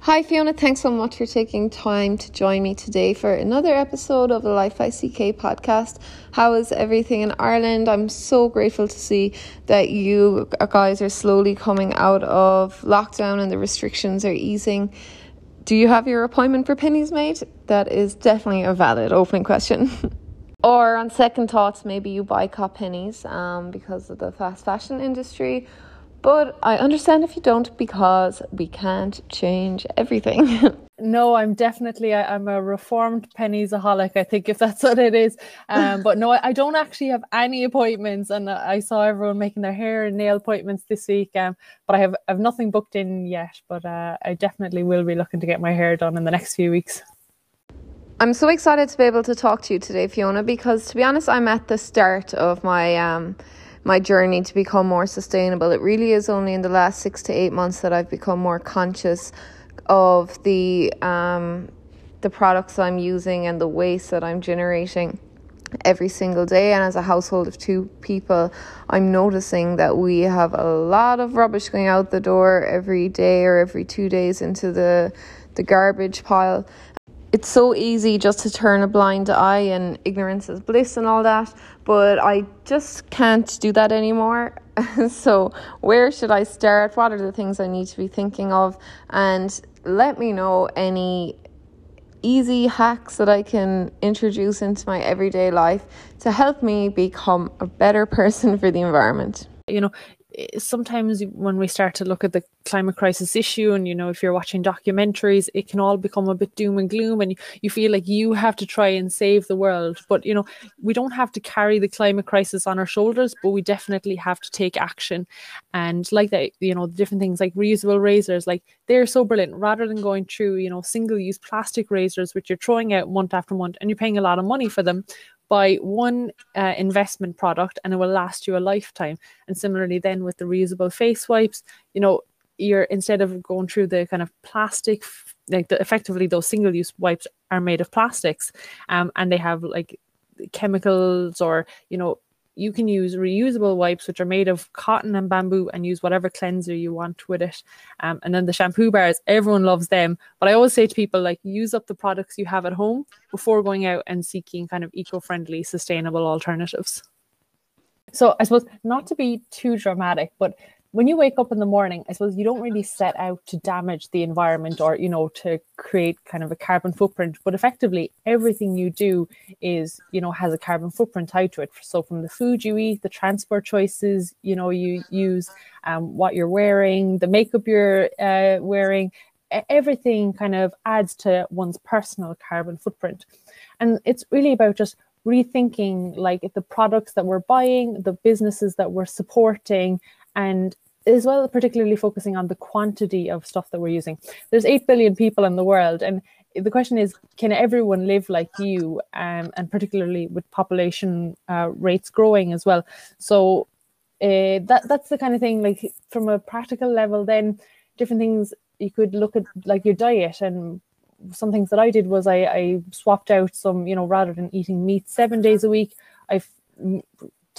Hi, Fiona. Thanks so much for taking time to join me today for another episode of the Life by CK podcast. How is everything in Ireland? I'm so grateful to see that you guys are slowly coming out of lockdown and the restrictions are easing. Do you have your appointment for Penneys made? That is definitely a valid opening question. or on second thoughts, maybe you buy boycott Penneys um, because of the fast fashion industry but I understand if you don't because we can't change everything. no, I'm definitely I, am a reformed Penneysaholic. I think if that's what it is. Um, but no, I, I, don't actually have any appointments, and I saw everyone making their hair and nail appointments this week. Um, but I have I have nothing booked in yet. But uh, I definitely will be looking to get my hair done in the next few weeks. I'm so excited to be able to talk to you today, Fiona, because to be honest, I'm at the start of my um my journey to become more sustainable. It really is only in the last six to eight months that I've become more conscious of the um, the products I'm using and the waste that I'm generating every single day. And as a household of two people, I'm noticing that we have a lot of rubbish going out the door every day or every two days into the the garbage pile it's so easy just to turn a blind eye and ignorance is bliss and all that, but I just can't do that anymore. so, where should I start? What are the things I need to be thinking of? And let me know any easy hacks that I can introduce into my everyday life to help me become a better person for the environment. You know, Eh, sometimes when we start to look at the climate crisis issue and you know if you're watching documentaries it can all become a bit doom and gloom and you, feel like you have to try and save the world. But you know we don't have to carry the climate crisis on our shoulders but we definitely have to take action. And like that you know different things like reusable razors like they're so brilliant. Rather than going through you know single use plastic razors which you're throwing out month after month and you're paying a lot of money for them buy one uh, investment product and it will last you a lifetime. And similarly, then with the reusable face wipes, you know, you're instead of going through the kind of plastic, like the, effectively those single use wipes are made of plastics, um, and they have like chemicals or you know you can use reusable wipes which are made of cotton and bamboo and use whatever cleanser you want with it. Um, and then the shampoo bars everyone loves them. But i always say to people like use up the products you have at home before going out and seeking kind of eco-friendly sustainable alternatives. So i suppose not to be too dramatic but when you wake up in the morning, I suppose you don't really set out to damage the environment or, you know, to create kind of a carbon footprint, but effectively everything you do is, you know, has a carbon footprint tied to it. So from the food you eat, the transport choices, you know, you use, um, what you're wearing, the makeup you're uh, wearing, everything kind of adds to one's personal carbon footprint. And it's really about just rethinking like the products that we're buying, the businesses that we're supporting, and as well particularly focusing on the quantity of stuff that we're using. There's 8 billion people in the world and the question is can everyone live like you um, and particularly with population uh, rates growing as well? So uh, that that's the kind of thing like from a practical level then different things you could look at like your diet. And some things that I did was I, I swapped out some you know rather than eating meat seven days a week I've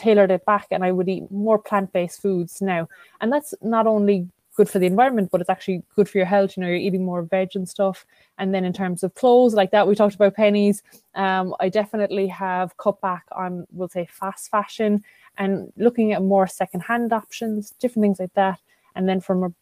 tailored it back and I would eat more plant based foods now. And that's not only good for the environment, but it's actually good for your health. You know, you're eating more veg and stuff. And then in terms of clothes, like that, we talked about Penneys. Um, I definitely have cut back on, we'll say, fast fashion and looking at more secondhand options, different things like that. And then from a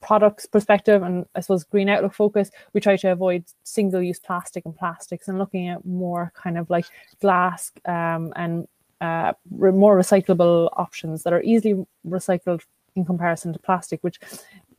products perspective and I suppose green outlook focus, we try to avoid single use plastic and plastics and looking at more kind of like glass um, and uh, more recyclable options that are easily recycled in comparison to plastic, which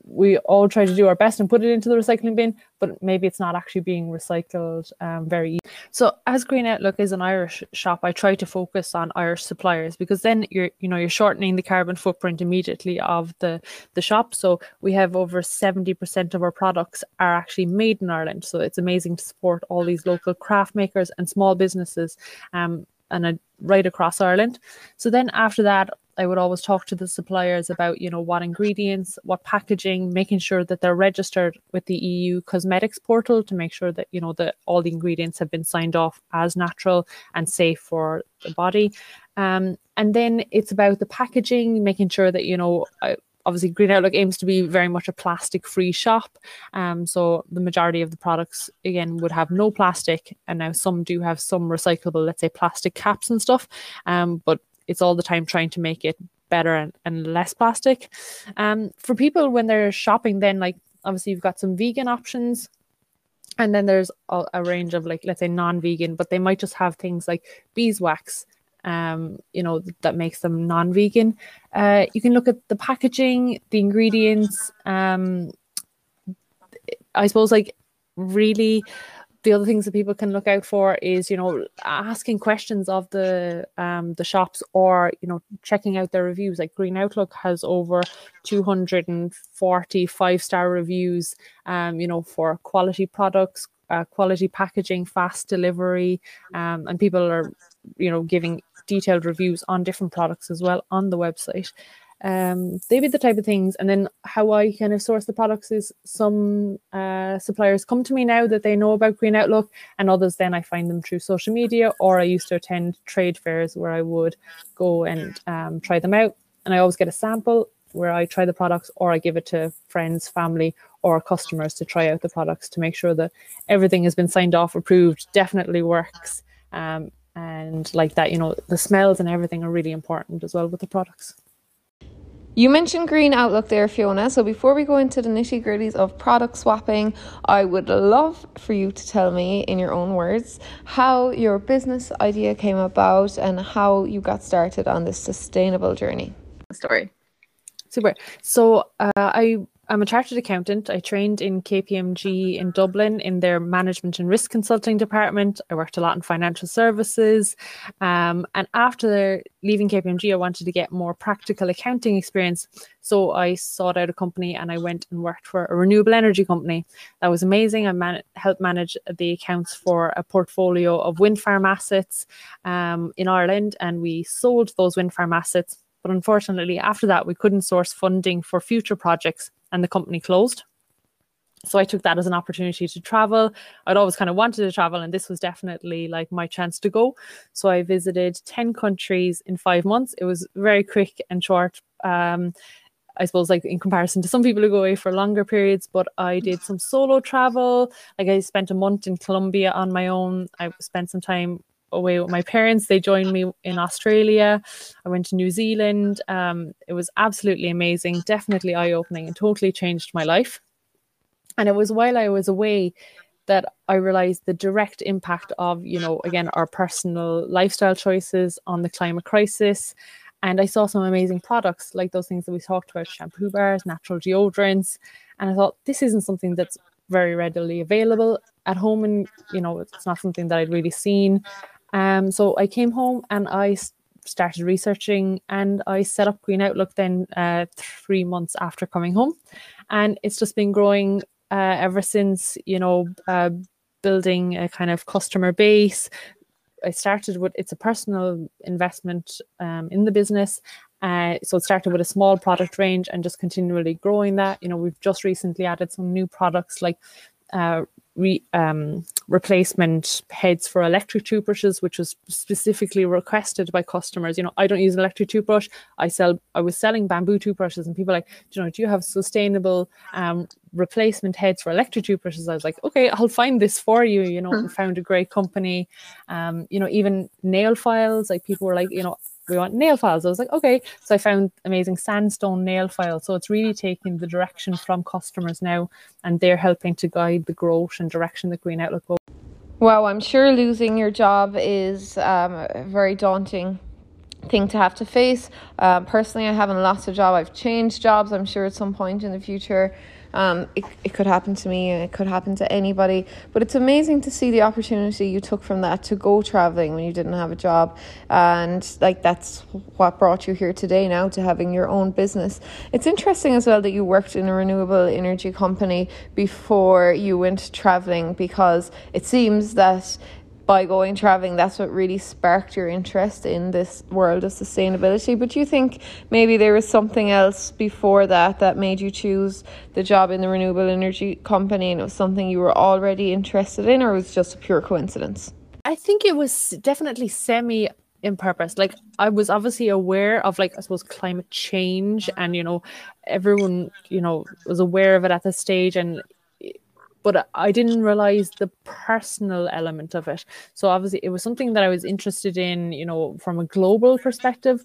we all try to do our best and put it into the recycling bin, but maybe it's not actually being recycled um, very easily. So as Green Outlook is an Irish shop, I try to focus on Irish suppliers because then you're you know you're shortening the carbon footprint immediately of the the shop. So we have over 70% of our products are actually made in Ireland. So it's amazing to support all these local craft makers and small businesses. Um, and right across Ireland. So then after that, I would always talk to the suppliers about, you know, what ingredients, what packaging, making sure that they're registered with the EU cosmetics portal to make sure that, you know, that all the ingredients have been signed off as natural and safe for the body. Um, and then it's about the packaging, making sure that, you know, obviously Green Outlook aims to be very much a plastic free shop. Um, so the majority of the products again would have no plastic, and now some do have some recyclable, let's say plastic caps and stuff. Um, but it's all the time trying to make it better and, and less plastic. Um, for people when they're shopping, then like obviously you've got some vegan options. And then there's a, a range of like let's say non-vegan, but they might just have things like beeswax, um, you know, that makes them non-vegan. Uh, you can look at the packaging, the ingredients. Um, I suppose like really the other things that people can look out for is you know asking questions of the um the shops or you know checking out their reviews like green outlook has over 240 five star reviews um you know for quality products uh, quality packaging fast delivery um and people are you know giving detailed reviews on different products as well on the website um, they be the type of things. And then how I kind of source the products is some uh, suppliers come to me now that they know about Green Outlook, and others then I find them through social media, or I used to attend trade fairs where I would go and um, try them out. And I always get a sample where I try the products, or I give it to friends, family, or customers to try out the products to make sure that everything has been signed off, approved, definitely works. Um, and like that, you know, the smells and everything are really important as well with the products. You mentioned Green Outlook there, Fiona. So before we go into the nitty gritties of product swapping, I would love for you to tell me, in your own words, how your business idea came about and how you got started on this sustainable journey. Story. Super. So uh, I I'm a chartered accountant. I trained in KPMG in Dublin in their management and risk consulting department. I worked a lot in financial services. Um, and after leaving KPMG, I wanted to get more practical accounting experience. So I sought out a company and I went and worked for a renewable energy company. That was amazing. I man- helped manage the accounts for a portfolio of wind farm assets um, in Ireland. And we sold those wind farm assets but unfortunately, after that, we couldn't source funding for future projects and the company closed. So I took that as an opportunity to travel. I'd always kind of wanted to travel, and this was definitely like my chance to go. So I visited 10 countries in five months. It was very quick and short. Um, I suppose, like in comparison to some people who go away for longer periods, but I did some solo travel. Like I spent a month in Colombia on my own. I spent some time away with my parents. They joined me in Australia. I went to New Zealand. Um, it was absolutely amazing, definitely eye opening, and totally changed my life. And it was while I was away that I realized the direct impact of, you know, again, our personal lifestyle choices on the climate crisis. And I saw some amazing products like those things that we talked about shampoo bars, natural deodorants. And I thought, this isn't something that's very readily available at home. And, you know, it's not something that I'd really seen. Um, so I came home and I started researching and I set up Green Outlook then uh, three months after coming home. And it's just been growing uh, ever since, you know, uh, building a kind of customer base. I started with it's a personal investment um, in the business. Uh, so it started with a small product range and just continually growing that. You know, we've just recently added some new products like uh, re, um, replacement heads for electric toothbrushes, which was specifically requested by customers. You know, I don't use an electric toothbrush. I sell. I was selling bamboo toothbrushes, and people like, you know, do you have sustainable um, replacement heads for electric toothbrushes? I was like, okay, I'll find this for you. You know, and found a great company. Um, you know, even nail files. Like people were like, you know, we want nail files. I was like, okay. So I found amazing sandstone nail files. So it's really taking the direction from customers now, and they're helping to guide the growth and direction that Green Outlook. Wow, I'm sure losing your job is um, a very daunting thing to have to face. Uh, personally, I haven't lost a job. I've changed jobs. I'm sure at some point in the future um, it, it could happen to me, it could happen to anybody. But it's amazing to see the opportunity you took from that to go traveling when you didn't have a job. And like that's what brought you here today now to having your own business. It's interesting as well that you worked in a renewable energy company before you went traveling because it seems that by going traveling, that's what really sparked your interest in this world of sustainability. But do you think maybe there was something else before that that made you choose the job in the renewable energy company and it was something you were already interested in, or was just a pure coincidence? I think it was definitely semi in purpose like i was obviously aware of like i suppose climate change and you know everyone you know was aware of it at this stage and but i didn't realize the personal element of it so obviously it was something that i was interested in you know from a global perspective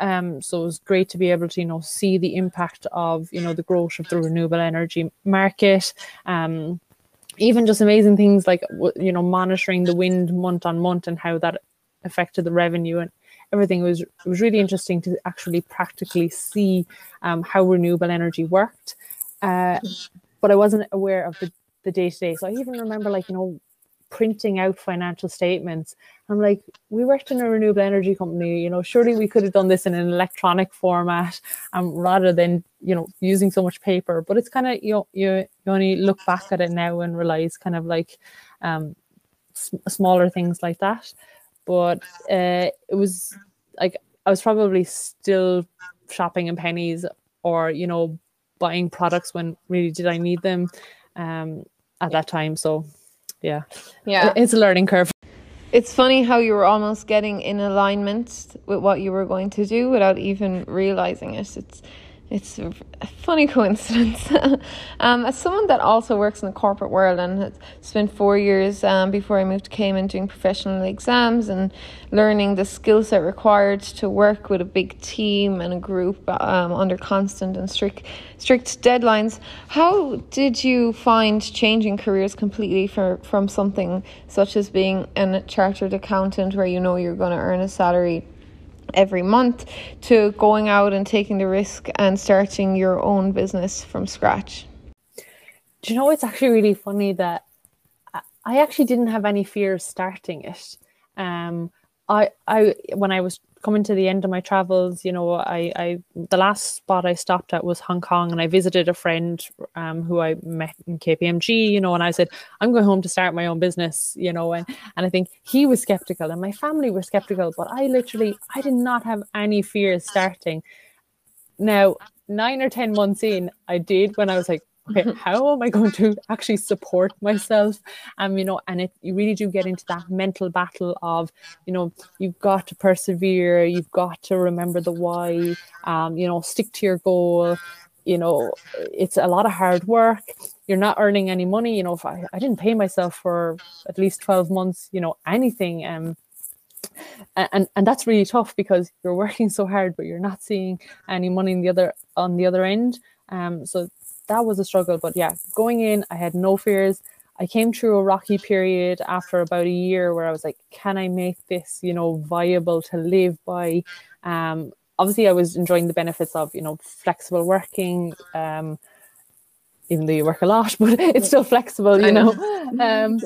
um, so it was great to be able to, you know, see the impact of, you know, the growth of the renewable energy market. Um, even just amazing things like, you know, monitoring the wind month on month and how that affected the revenue and everything. It was it was really interesting to actually practically see um, how renewable energy worked. Uh, but I wasn't aware of the the day to day. So I even remember like you know printing out financial statements. I'm like, we worked in a renewable energy company, you know, surely we could have done this in an electronic format um, rather than, you know, using so much paper. But it's kind of, you you, you only look back at it now and realize kind of like um, s- smaller things like that but uh, it was like I was probably still shopping in Penneys or you know buying products when really did I need them um, at that time. So yeah, yeah, it's a learning curve. It's funny how you were almost getting in alignment with what you were going to do without even realizing it. It's it's a funny coincidence. um, as someone that also works in the corporate world and spent four years um, before I moved to Cayman doing professional exams and learning the skill set required to work with a big team and a group um, under constant and strict strict deadlines. How did you find changing careers completely for, from something such as being a chartered accountant where you know you're going to earn a salary? Every month to going out and taking the risk and starting your own business from scratch? Do you know it's actually really funny that I actually didn't have any fear of starting it. Um, I, I when I was coming to the end of my travels, you know, I, I the last spot I stopped at was Hong Kong, and I visited a friend um, who I met in KPMG, you know, and I said I'm going home to start my own business, you know, and and I think he was skeptical, and my family were skeptical, but I literally I did not have any fears starting. Now nine or ten months in, I did when I was like, okay, how am I going to actually support myself? Um, you know, and it you really do get into that mental battle of, you know, you've got to persevere, you've got to remember the why, um, you know, stick to your goal. You know, it's a lot of hard work. You're not earning any money. You know, if I, I didn't pay myself for at least 12 months, you know, anything. Um, and and that's really tough because you're working so hard but you're not seeing any money in the other on the other end um so that was a struggle. But yeah, going in, I had no fears. I came through a rocky period after about a year where I was like, can I make this, you know, viable to live by? Um, obviously, I was enjoying the benefits of, you know, flexible working. Um, even though you work a lot, but it's still flexible, you know. Um,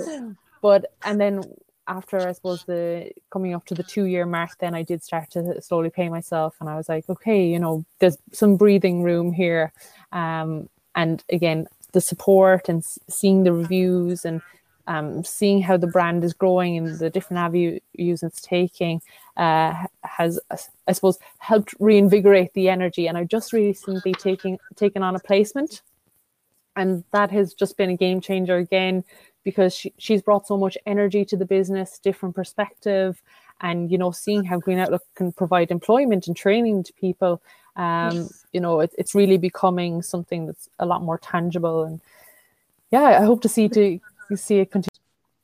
but and then after I suppose the coming up to the two year mark, then I did start to slowly pay myself, and I was like, okay, you know, there's some breathing room here. Um, and again the support and seeing the reviews and um, seeing how the brand is growing and the different avenues it's taking uh, has, I suppose, helped reinvigorate the energy. And I've just recently taken taken on a placement, and that has just been a game changer again because she, she's brought so much energy to the business, different perspective, and you know, seeing how Green Outlook can provide employment and training to people um, yes. you know, it, it's really becoming something that's a lot more tangible. And yeah, I hope to see to see it continue.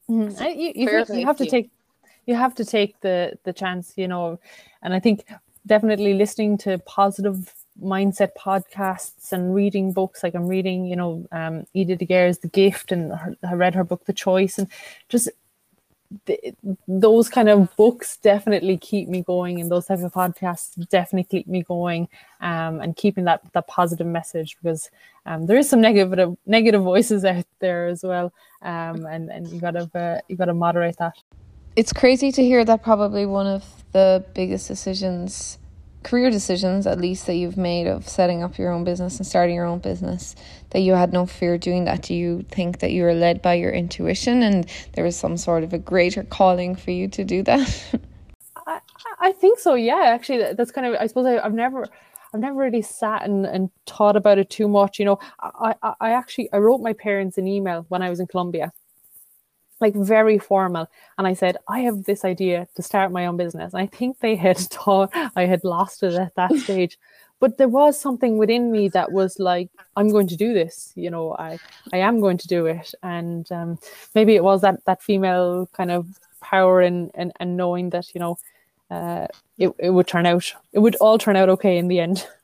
Mm-hmm. I, you, you, you have to take you have to take the the chance, you know, and I think definitely listening to positive mindset podcasts and reading books like i'm reading you know um Edith Eger's the gift and her, i read her book the choice and just the, those kind of books definitely keep me going and those type of podcasts definitely keep me going um, and keeping that that positive message because um, there is some negative negative voices out there as well um, and and you gotta uh, you gotta moderate that. It's crazy to hear that probably one of the biggest decisions career decisions at least that you've made of setting up your own business and starting your own business that you had no fear doing that? Do you think that you were led by your intuition and there was some sort of a greater calling for you to do that? I, I think so yeah actually that's kind of i suppose I, have never I've never really sat and, and thought about it too much. You know, I, I, I actually I wrote my parents an email when I was in Colombia like very formal. And I said, I have this idea to start my own business. And I think they had thought I had lost it at that stage. But there was something within me that was like, I'm going to do this. You know, I I am going to do it. And um, maybe it was that that female kind of power and and, and knowing that, you know, uh, it, it would turn out it would all turn out okay in the end.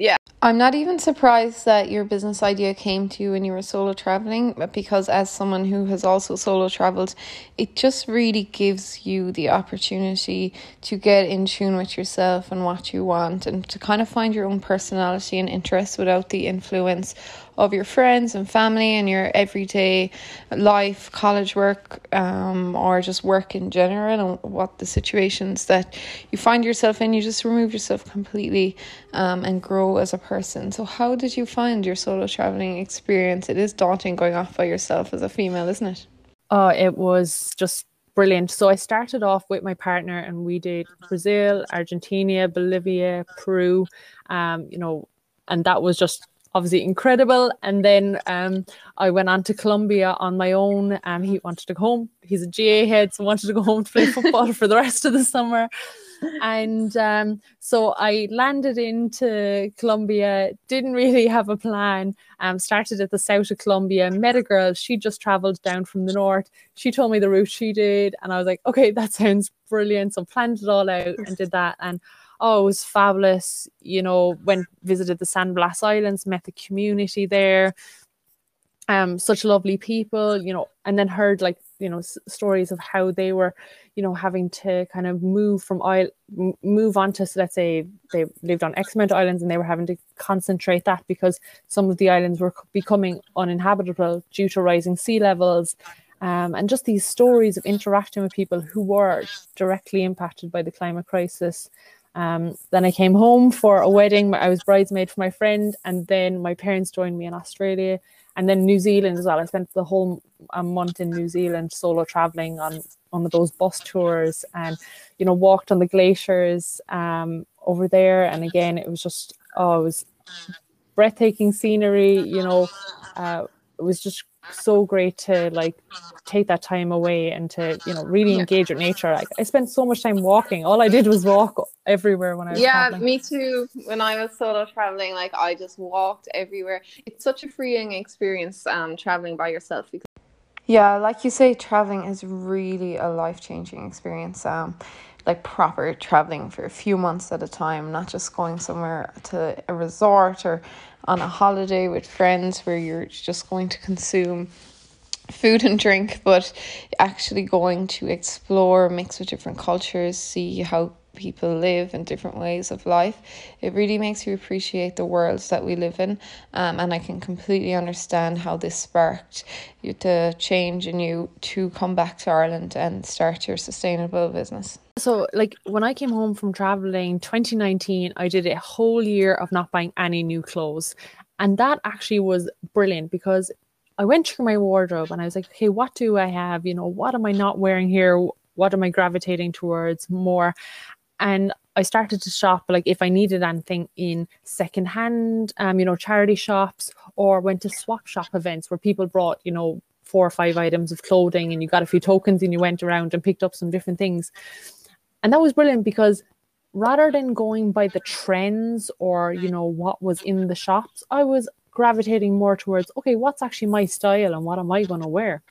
Yeah. I'm not even surprised that your business idea came to you when you were solo traveling because, as someone who has also solo traveled, it just really gives you the opportunity to get in tune with yourself and what you want and to kind of find your own personality and interests without the influence of your friends and family and your everyday life, college work, um, or just work in general, and what the situations that you find yourself in. You just remove yourself completely um, and grow as a person. So, how did you find your solo traveling experience? It is daunting going off by yourself as a female, isn't it? Oh, it was just brilliant. So I started off with my partner and we did Brazil, Argentina, Bolivia, Peru, um, you know, and that was just obviously incredible. And then um, I went on to Colombia on my own. Um, he wanted to go home. He's a GAA head, so wanted to go home to play football for the rest of the summer. And um, so I landed into Colombia, didn't really have a plan. Um, started at the south of Colombia, met a girl. She just traveled down from the north. She told me the route she did, and I was like, okay, that sounds brilliant. So planned it all out and did that. And oh, it was fabulous. You know, went visited the San Blas Islands, met the community there. Um, such lovely people, you know, and then heard like you know s- stories of how they were, you know, having to kind of move from oil, m- move on to so let's say they lived on X amount of islands and they were having to concentrate that because some of the islands were becoming uninhabitable due to rising sea levels. Um, and just these stories of interacting with people who were directly impacted by the climate crisis um, then I came home for a wedding. I was bridesmaid for my friend, and then my parents joined me in Australia, and then New Zealand as well. I spent the whole month in New Zealand solo traveling on on those bus tours, and you know walked on the glaciers um, over there. And again, it was just oh, it was breathtaking scenery. You know, uh, it was just so great to like take that time away and to you know really engage with nature. Like i spent so much time walking. All i did was walk everywhere when i was yeah traveling. me too. When i was solo traveling like i just walked everywhere. It's such a freeing experience um traveling by yourself because yeah like you say traveling is really a life-changing experience. Um like proper traveling for a few months at a time not just going somewhere to a resort or on a holiday with friends where you're just going to consume food and drink, but actually going to explore, mix with different cultures, see how people live and different ways of life. It really makes you appreciate the worlds that we live in. Um, and I can completely understand how this sparked you to change in you to come back to Ireland and start your sustainable business. So, like when I came home from traveling 2019, I did a whole year of not buying any new clothes. And that actually was brilliant because I went through my wardrobe and I was like, okay, what do I have? You know, what am I not wearing here? What am I gravitating towards more? And I started to shop like if I needed anything in secondhand, um, you know, charity shops or went to swap shop events where people brought, you know, four or five items of clothing and you got a few tokens and you went around and picked up some different things. And that was brilliant because rather than going by the trends or, you know, what was in the shops, I was gravitating more towards, okay, what's actually my style and what am I going to wear?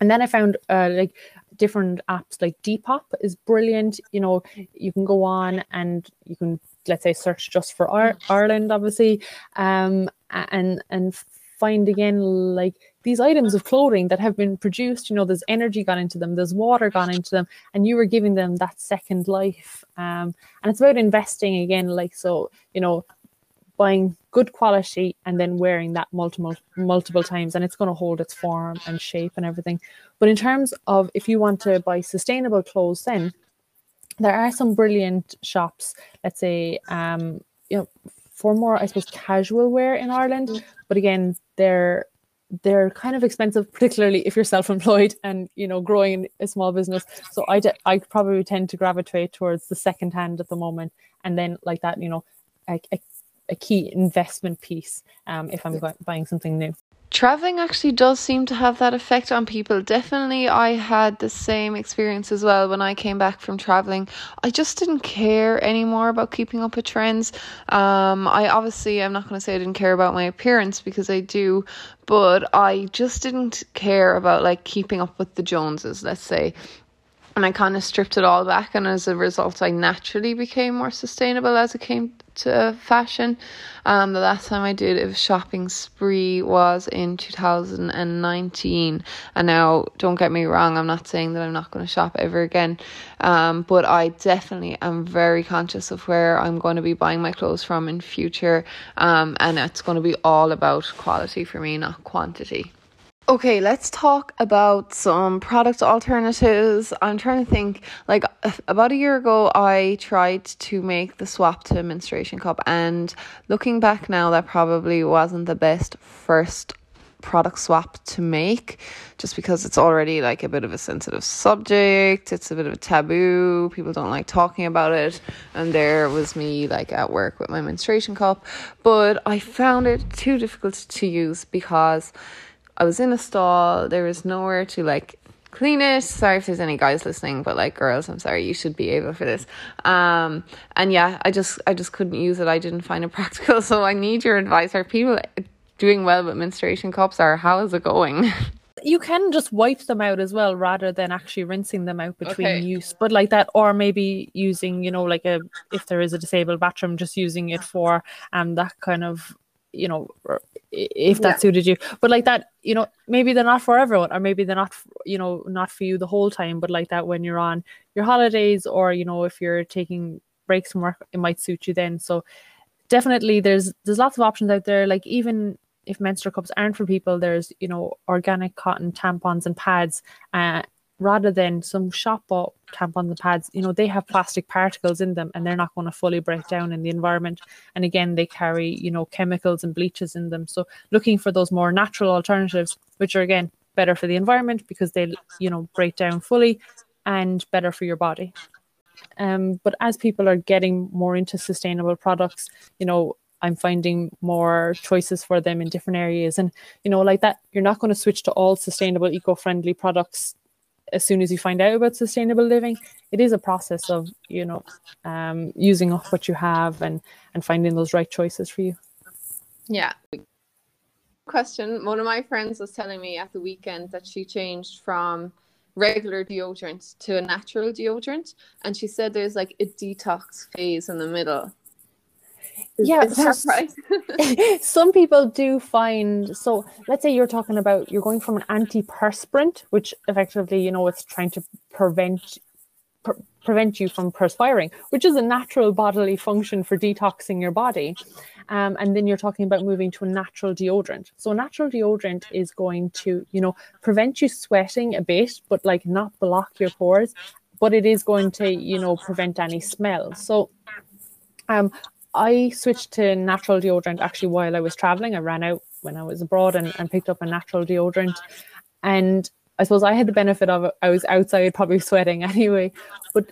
And then I found uh, like different apps like Depop is brilliant. You know, you can go on and you can let's say search just for Ar- Ireland, obviously, um, and and find again like these items of clothing that have been produced. You know, there's energy gone into them, there's water gone into them, and you were giving them that second life. Um, and it's about investing again, like so. You know, buying good quality and then wearing that multiple multiple times and it's going to hold its form and shape and everything but in terms of if you want to buy sustainable clothes then there are some brilliant shops let's say um you know for more i suppose casual wear in ireland but again they're they're kind of expensive particularly if you're self-employed and you know growing a small business. So i de- i probably tend to gravitate towards the second hand at the moment. And then like that you know a, a a key investment piece um, if I'm buying something new. Traveling actually does seem to have that effect on people. Definitely, I had the same experience as well when I came back from traveling. I just didn't care anymore about keeping up with trends. Um, I obviously, I'm not going to say I didn't care about my appearance because I do, but I just didn't care about like keeping up with the Joneses, let's say and I kind of stripped it all back, and as a result, I naturally became more sustainable as it came to fashion. Um, the last time I did a shopping spree was in 2019, and now don't get me wrong, I'm not saying that I'm not going to shop ever again, um, but I definitely am very conscious of where I'm going to be buying my clothes from in future, um, and it's going to be all about quality for me, not quantity. Okay, let's talk about some product alternatives. I'm trying to think, like, about a year ago, I tried to make the swap to a menstruation cup, and looking back now, that probably wasn't the best first product swap to make just because it's already like a bit of a sensitive subject it's a bit of a taboo people don't like talking about it and there was me like at work with my menstruation cup but i found it too difficult to use because I was in a stall. There was nowhere to like clean it. Sorry if there's any guys listening, but like girls, I'm sorry, you should be able for this. Um, and yeah, I just I just couldn't use it. I didn't find it practical. So I need your advice. Are people doing well with menstruation cups or how is it going? You can just wipe them out as well rather than actually rinsing them out between okay. use. But like that, or maybe using, you know, like a if there is a disabled bathroom, just using it for um that kind of you know if that yeah. suited you. But like that you know maybe they're not for everyone or maybe they're not you know not for you the whole time but like that when you're on your holidays or you know if you're taking breaks from work it might suit you then. So definitely there's there's lots of options out there. Like even if menstrual cups aren't for people there's you know organic cotton tampons and pads uh, rather than some shop bought tampons and pads, you know, they have plastic particles in them and they're not going to fully break down in the environment. And again, they carry, you know, chemicals and bleaches in them. So looking for those more natural alternatives, which are again better for the environment because they, you know, break down fully and better for your body. Um, but as people are getting more into sustainable products, you know, I'm finding more choices for them in different areas. And, you know, like that, you're not going to switch to all sustainable, eco friendly products as soon as you find out about sustainable living it is a process of you know um, using up what you have and and finding those right choices for you. Yeah. Question one of my friends was telling me at the weekend that she changed from regular deodorant to a natural deodorant and she said there's like a detox phase in the middle yeah right? some people do find so let's say you're talking about you're going from an antiperspirant which effectively you know it's trying to prevent pre- prevent you from perspiring which is a natural bodily function for detoxing your body. Um, and then you're talking about moving to a natural deodorant. So a natural deodorant is going to you know prevent you sweating a bit but like not block your pores but it is going to you know prevent any smell so um, I switched to natural deodorant actually while I was traveling. I ran out when I was abroad and, and picked up a natural deodorant. And I suppose I had the benefit of it. I was outside probably sweating anyway. But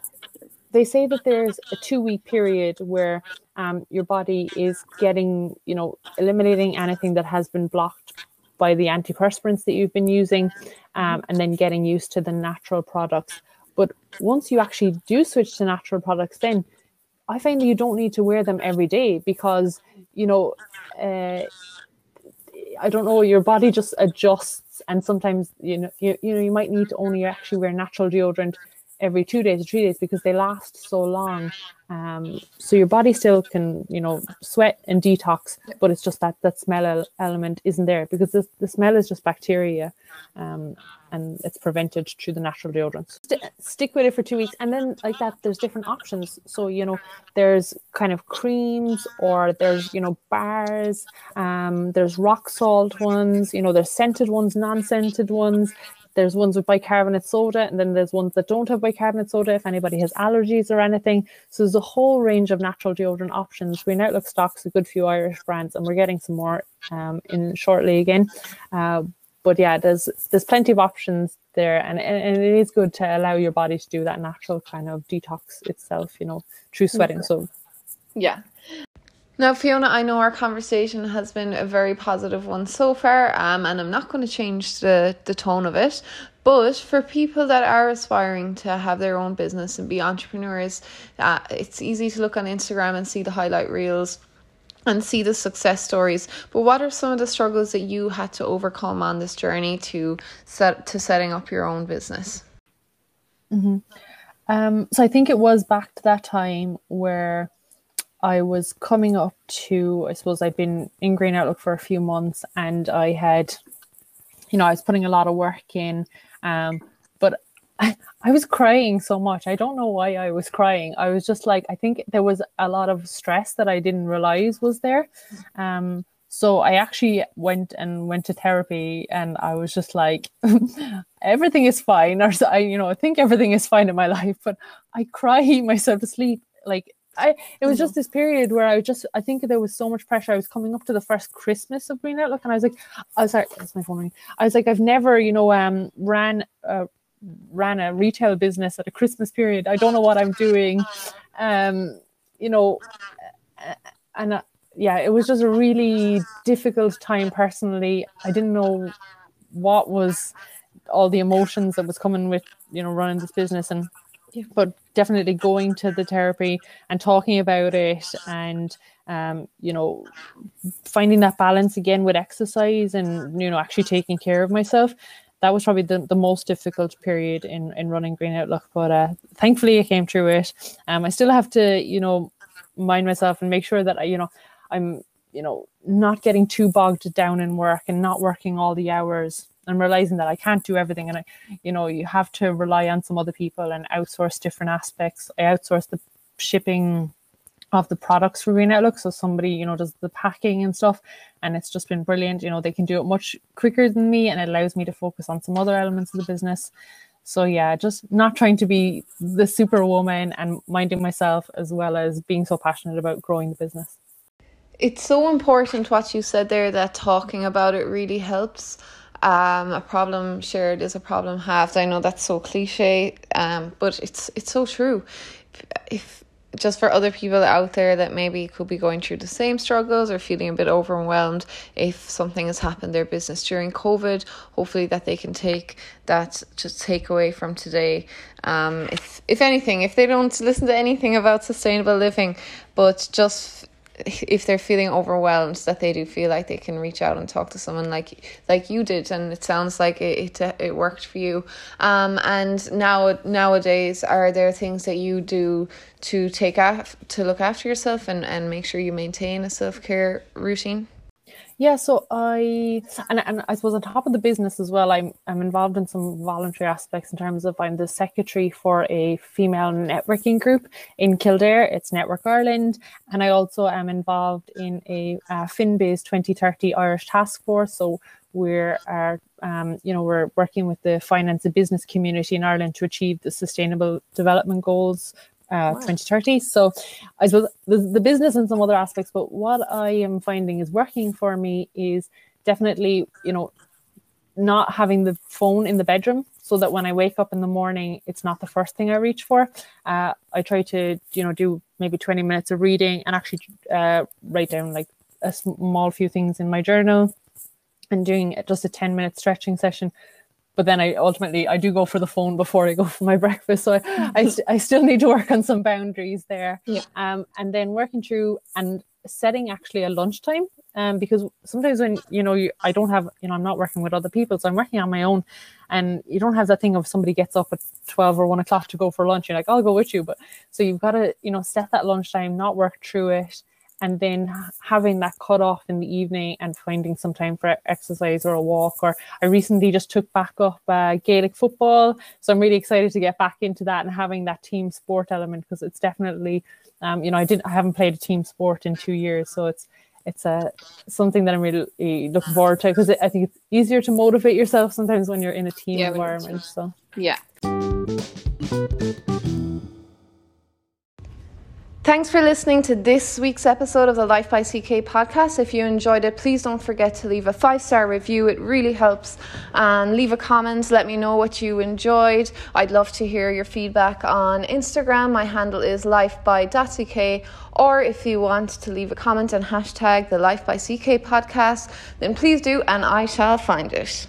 they say that there's a two week period where um, your body is getting, you know, eliminating anything that has been blocked by the antiperspirants that you've been using um, and then getting used to the natural products. But once you actually do switch to natural products, then I find that you don't need to wear them every day because, you know, uh, I don't know, your body just adjusts, and sometimes you know, you, you know, you might need to only actually wear natural deodorant every two days or three days because they last so long. Um, so your body still can, you know, sweat and detox, but it's just that that smell element isn't there because the, the smell is just bacteria. Um, and it's prevented through the natural deodorants. St- stick with it for two weeks, and then like that, there's different options. So you know, there's kind of creams, or there's you know bars. Um, there's rock salt ones. You know, there's scented ones, non-scented ones. There's ones with bicarbonate soda, and then there's ones that don't have bicarbonate soda if anybody has allergies or anything. So there's a whole range of natural deodorant options. Green Outlook stocks a good few Irish brands, and we're getting some more um, in shortly again. Uh, but yeah, there's there's plenty of options there, and, and it is good to allow your body to do that natural kind of detox itself, you know, through sweating. So, yeah. Now, Fiona, I know our conversation has been a very positive one so far, um, and I'm not going to change the, the tone of it. But for people that are aspiring to have their own business and be entrepreneurs, uh, it's easy to look on Instagram and see the highlight reels and see the success stories. But what are some of the struggles that you had to overcome on this journey to set to setting up your own business? Mm-hmm. Um, so I think it was back to that time where I was coming up to, I suppose I'd been in Green Outlook for a few months and I had, you know, I was putting a lot of work in. Um, but I, I was crying so much. I don't know why I was crying. I was just like, I think there was a lot of stress that I didn't realize was there. Um, so I actually went and went to therapy and I was just like, everything is fine. Or I, you know, I think everything is fine in my life, but I cry myself to sleep. Like I it was just mm-hmm. this period where I just I think there was so much pressure. I was coming up to the first Christmas of Green Outlook, and I was like, I was like, that's my phone ringing. I was like, I've never, you know, um, ran uh, ran a retail business at a Christmas period. I don't know what I'm doing, um, you know, and uh, yeah, it was just a really difficult time personally. I didn't know what was all the emotions that was coming with you know running this business and but definitely going to the therapy and talking about it and um, you know finding that balance again with exercise and you know actually taking care of myself. That was probably the, the most difficult period in in running green outlook but uh, thankfully i came through it. Um, i still have to you know mind myself and make sure that i you know i'm you know not getting too bogged down in work and not working all the hours and realizing that I can't do everything. And I you know you have to rely on some other people and outsource different aspects. I outsource the shipping of the products for Green Outlook so somebody you know does the packing and stuff. And it's just been brilliant. You know they can do it much quicker than me and it allows me to focus on some other elements of the business. So yeah just not trying to be the superwoman and minding myself as well as being so passionate about growing the business. It's so important what you said there that talking about it really helps um, a problem shared is a problem halved. I know that's so cliche, um, but it's it's so true. If, just for other people out there that maybe could be going through the same struggles or feeling a bit overwhelmed if something has happened their business during covid hopefully that they can take that just take away from today um if if anything if they don't listen to anything about sustainable living but just if they're feeling overwhelmed that they do feel like they can reach out and talk to someone like like you did and it sounds like it it, it worked for you. Um and now nowadays are there things that you do to take off to look after yourself and and make sure you maintain a self-care routine yeah, so I and, and I suppose on top of the business as well, I'm I'm involved in some voluntary aspects in terms of I'm the secretary for a female networking group in Kildare. It's Network Ireland, and I also am involved in a uh, FinBiz 2030 Irish task force. So we're are um, you know we're working with the finance and business community in Ireland to achieve the sustainable development goals uh, 2030. So I suppose the, the business and some other aspects, but what I am finding is working for me is definitely, you know, not having the phone in the bedroom so that when I wake up in the morning, it's not the first thing I reach for. Uh, I try to, you know, do maybe 20 minutes of reading and actually uh, write down like a small few things in my journal and doing just a 10 minute stretching session but then I ultimately I do go for the phone before I go for my breakfast. So I I, st- I still need to work on some boundaries there. Yeah. Um, and then working through and setting actually a lunchtime. Um, because sometimes when you know you, I don't have you know I'm not working with other people, so I'm working on my own, and you don't have that thing of somebody gets up at twelve or one o'clock to go for lunch. You're like, I'll go with you, but so you've got to you know set that lunchtime, not work through it, and then having that cut off in the evening and finding some time for exercise or a walk or i recently just took back up uh, gaelic football so i'm really excited to get back into that and having that team sport element because it's definitely um, you know i didn't i haven't played a team sport in two years so it's it's a uh, something that i'm really looking forward to because i think it's easier to motivate yourself sometimes when you're in a team yeah, environment so. Yeah Thanks for listening to this week's episode of the Life by CK podcast. If you enjoyed it, please don't forget to leave a five star review. It really helps. And leave a comment. Let me know what you enjoyed. I'd love to hear your feedback on Instagram. My handle is life by CK. Or if you want to leave a comment and hashtag the Life by CK podcast, then please do, and I shall find it.